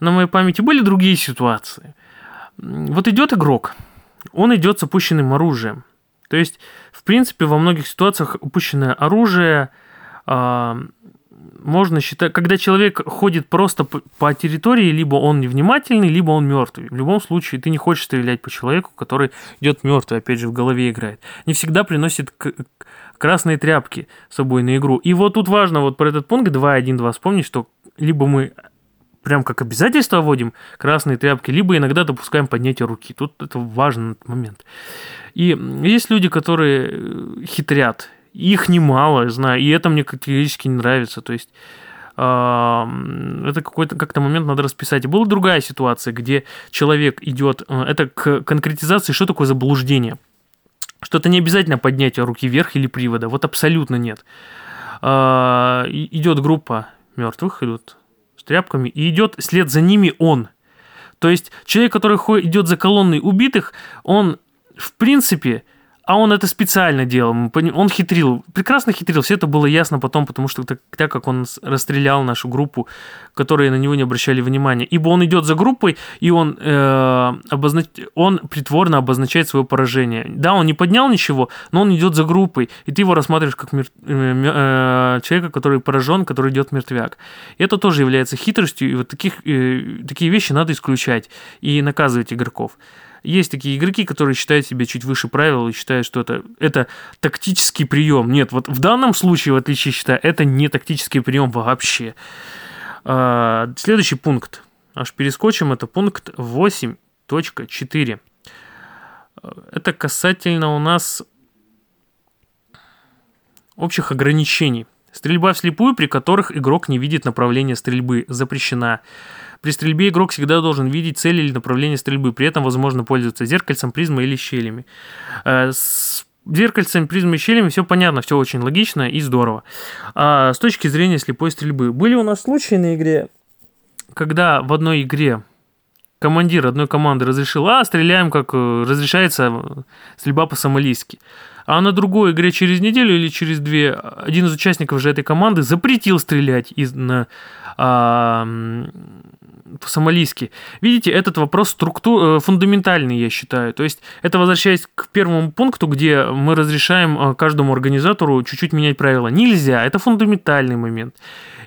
На моей памяти были другие ситуации. Вот идет игрок, он идет с опущенным оружием. То есть, в принципе, во многих ситуациях опущенное оружие а, можно считать, когда человек ходит просто по территории, либо он невнимательный, либо он мертвый. В любом случае, ты не хочешь стрелять по человеку, который идет мертвый, опять же, в голове играет. Не всегда приносит красные тряпки с собой на игру. И вот тут важно вот про этот пункт 2.1.2 вспомнить, что либо мы прям как обязательство вводим красные тряпки, либо иногда допускаем поднятие руки. Тут это важный момент. И есть люди, которые э, хитрят их немало, знаю, и это мне категорически не нравится. То есть это какой-то как-то момент надо расписать. И была другая ситуация, где человек идет, э, это к конкретизации, что такое заблуждение. Что это не обязательно поднятие руки вверх или привода, вот абсолютно нет. А, идет группа мертвых, идут с тряпками, и идет след за ними он. То есть человек, который идет за колонной убитых, он в принципе, а он это специально делал, он хитрил, прекрасно хитрил, все это было ясно потом, потому что так, так как он расстрелял нашу группу, которые на него не обращали внимания, ибо он идет за группой, и он, э, обознач... он притворно обозначает свое поражение. Да, он не поднял ничего, но он идет за группой, и ты его рассматриваешь как мер... э, человека, который поражен, который идет мертвяк. И это тоже является хитростью, и вот таких, э, такие вещи надо исключать и наказывать игроков. Есть такие игроки, которые считают себя чуть выше правил и считают, что это, это тактический прием. Нет, вот в данном случае, в отличие считаю, это не тактический прием вообще. А, следующий пункт. Аж перескочим, это пункт 8.4. Это касательно у нас общих ограничений. Стрельба вслепую, при которых игрок не видит направление стрельбы, запрещена. При стрельбе игрок всегда должен видеть цель или направление стрельбы, при этом возможно пользоваться зеркальцем, призмой или щелями. Э, с зеркальцем, призмой и щелями все понятно, все очень логично и здорово. А с точки зрения слепой стрельбы. Были у нас случаи на игре, когда в одной игре командир одной команды разрешил, а, стреляем, как э, разрешается стрельба по-сомалийски. А на другой игре через неделю или через две один из участников же этой команды запретил стрелять из, на, а, по-сомалийски. Видите, этот вопрос структур, э, фундаментальный, я считаю. То есть это возвращаясь к первому пункту, где мы разрешаем э, каждому организатору чуть-чуть менять правила. Нельзя, это фундаментальный момент.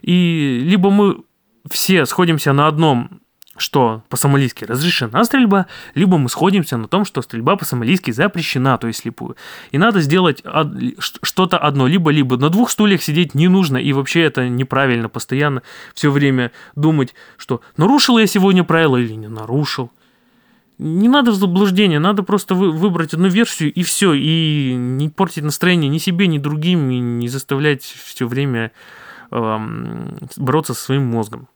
И либо мы все сходимся на одном что по-сомалийски разрешена стрельба, либо мы сходимся на том, что стрельба по-сомалийски запрещена, то есть слепую. И надо сделать что-то одно, либо-либо. На двух стульях сидеть не нужно, и вообще это неправильно, постоянно все время думать, что нарушил я сегодня правила или не нарушил. Не надо в заблуждение, надо просто вы, выбрать одну версию и все, и не портить настроение ни себе, ни другим, и не заставлять все время эм, бороться со своим мозгом.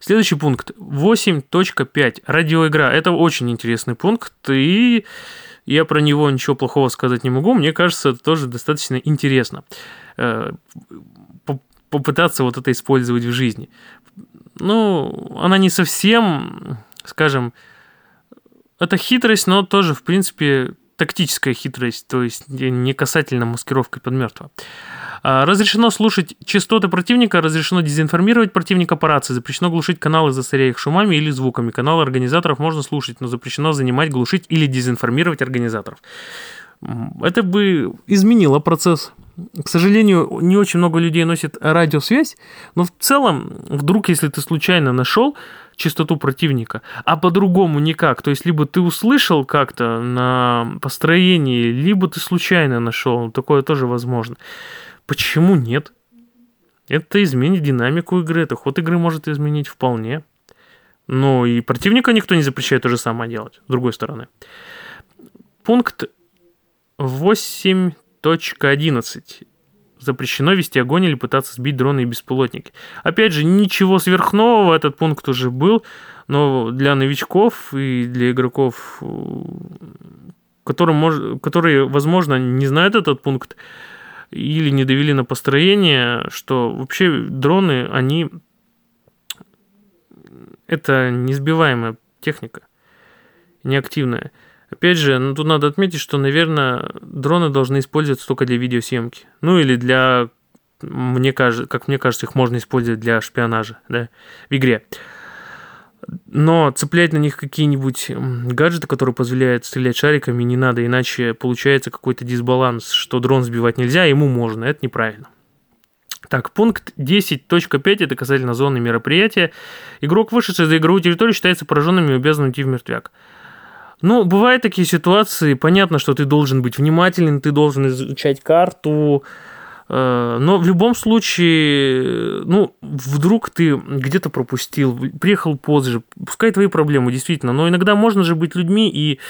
Следующий пункт 8.5. Радиоигра. Это очень интересный пункт, и я про него ничего плохого сказать не могу. Мне кажется, это тоже достаточно интересно э, попытаться вот это использовать в жизни. Ну, она не совсем, скажем, это хитрость, но тоже, в принципе, тактическая хитрость, то есть не касательно маскировки под мертвого. А, разрешено слушать частоты противника, разрешено дезинформировать противника по рации, запрещено глушить каналы, засоряя их шумами или звуками. Каналы организаторов можно слушать, но запрещено занимать, глушить или дезинформировать организаторов. Это бы изменило процесс. К сожалению, не очень много людей носит радиосвязь, но в целом, вдруг, если ты случайно нашел частоту противника, а по-другому никак, то есть либо ты услышал как-то на построении, либо ты случайно нашел, такое тоже возможно. Почему нет? Это изменит динамику игры, это ход игры может изменить вполне. Но и противника никто не запрещает то же самое делать, с другой стороны. Пункт 8.11. Запрещено вести огонь или пытаться сбить дроны и беспилотники. Опять же, ничего сверхнового, этот пункт уже был, но для новичков и для игроков, которым которые, возможно, не знают этот пункт, или не довели на построение, что вообще дроны, они... Это несбиваемая техника, неактивная. Опять же, ну, тут надо отметить, что, наверное, дроны должны использоваться только для видеосъемки. Ну или для, мне кажется, как мне кажется, их можно использовать для шпионажа да, в игре но цеплять на них какие-нибудь гаджеты, которые позволяют стрелять шариками, не надо, иначе получается какой-то дисбаланс, что дрон сбивать нельзя, а ему можно, это неправильно. Так, пункт 10.5 это касательно зоны мероприятия. Игрок, вышедший за игровую территорию, считается пораженным и обязан уйти в мертвяк. Ну, бывают такие ситуации, понятно, что ты должен быть внимателен, ты должен изучать карту, но в любом случае, ну, вдруг ты где-то пропустил, приехал позже, пускай твои проблемы, действительно. Но иногда можно же быть людьми, и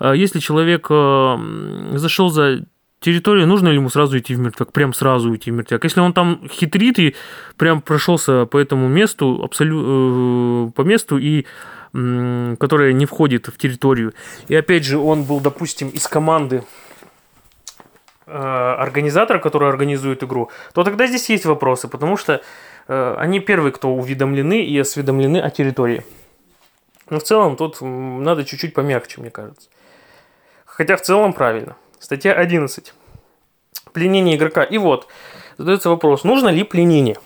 э, если человек э, зашел за территорию, нужно ли ему сразу идти в мертвяк, прям сразу идти в мертвяк. Если он там хитрит и прям прошелся по этому месту, абсолютно по месту и которое не входит в территорию. И опять же, он был, допустим, из команды Э, организатора, который организует игру, то тогда здесь есть вопросы, потому что э, они первые, кто уведомлены и осведомлены о территории. Но в целом тут надо чуть-чуть помягче, мне кажется. Хотя в целом правильно. Статья 11. Пленение игрока. И вот, задается вопрос, нужно ли пленение?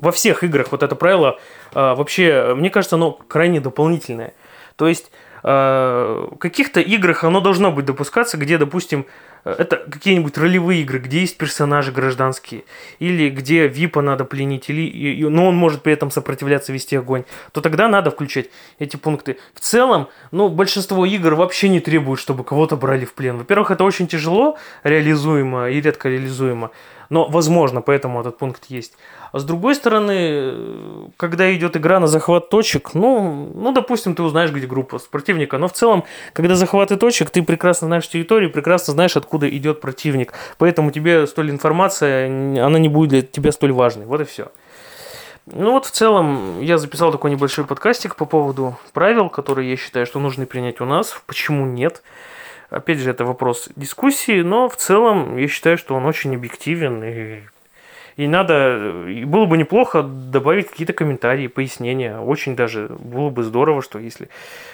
Во всех играх вот это правило а, вообще, мне кажется, оно крайне дополнительное. То есть в каких-то играх оно должно быть допускаться, где, допустим, это какие-нибудь ролевые игры, где есть персонажи гражданские, или где ВИПа надо пленить, или, но он может при этом сопротивляться, вести огонь, то тогда надо включать эти пункты. В целом, ну, большинство игр вообще не требуют, чтобы кого-то брали в плен. Во-первых, это очень тяжело реализуемо и редко реализуемо, но возможно, поэтому этот пункт есть. А с другой стороны, когда идет игра на захват точек, ну, ну, допустим, ты узнаешь, где группа противника, но в целом, когда захваты точек, ты прекрасно знаешь территорию, прекрасно знаешь, откуда идет противник. Поэтому тебе столь информация, она не будет для тебя столь важной. Вот и все. Ну вот в целом я записал такой небольшой подкастик по поводу правил, которые я считаю, что нужно принять у нас. Почему нет? Опять же, это вопрос дискуссии, но в целом я считаю, что он очень объективен и и надо, и было бы неплохо добавить какие-то комментарии, пояснения. Очень даже было бы здорово, что если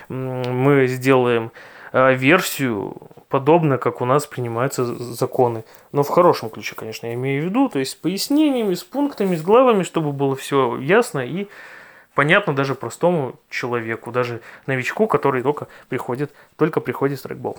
мы сделаем э, версию подобно, как у нас принимаются законы. Но в хорошем ключе, конечно, я имею в виду, то есть с пояснениями, с пунктами, с главами, чтобы было все ясно и понятно даже простому человеку, даже новичку, который только приходит, только приходит в страйкбол.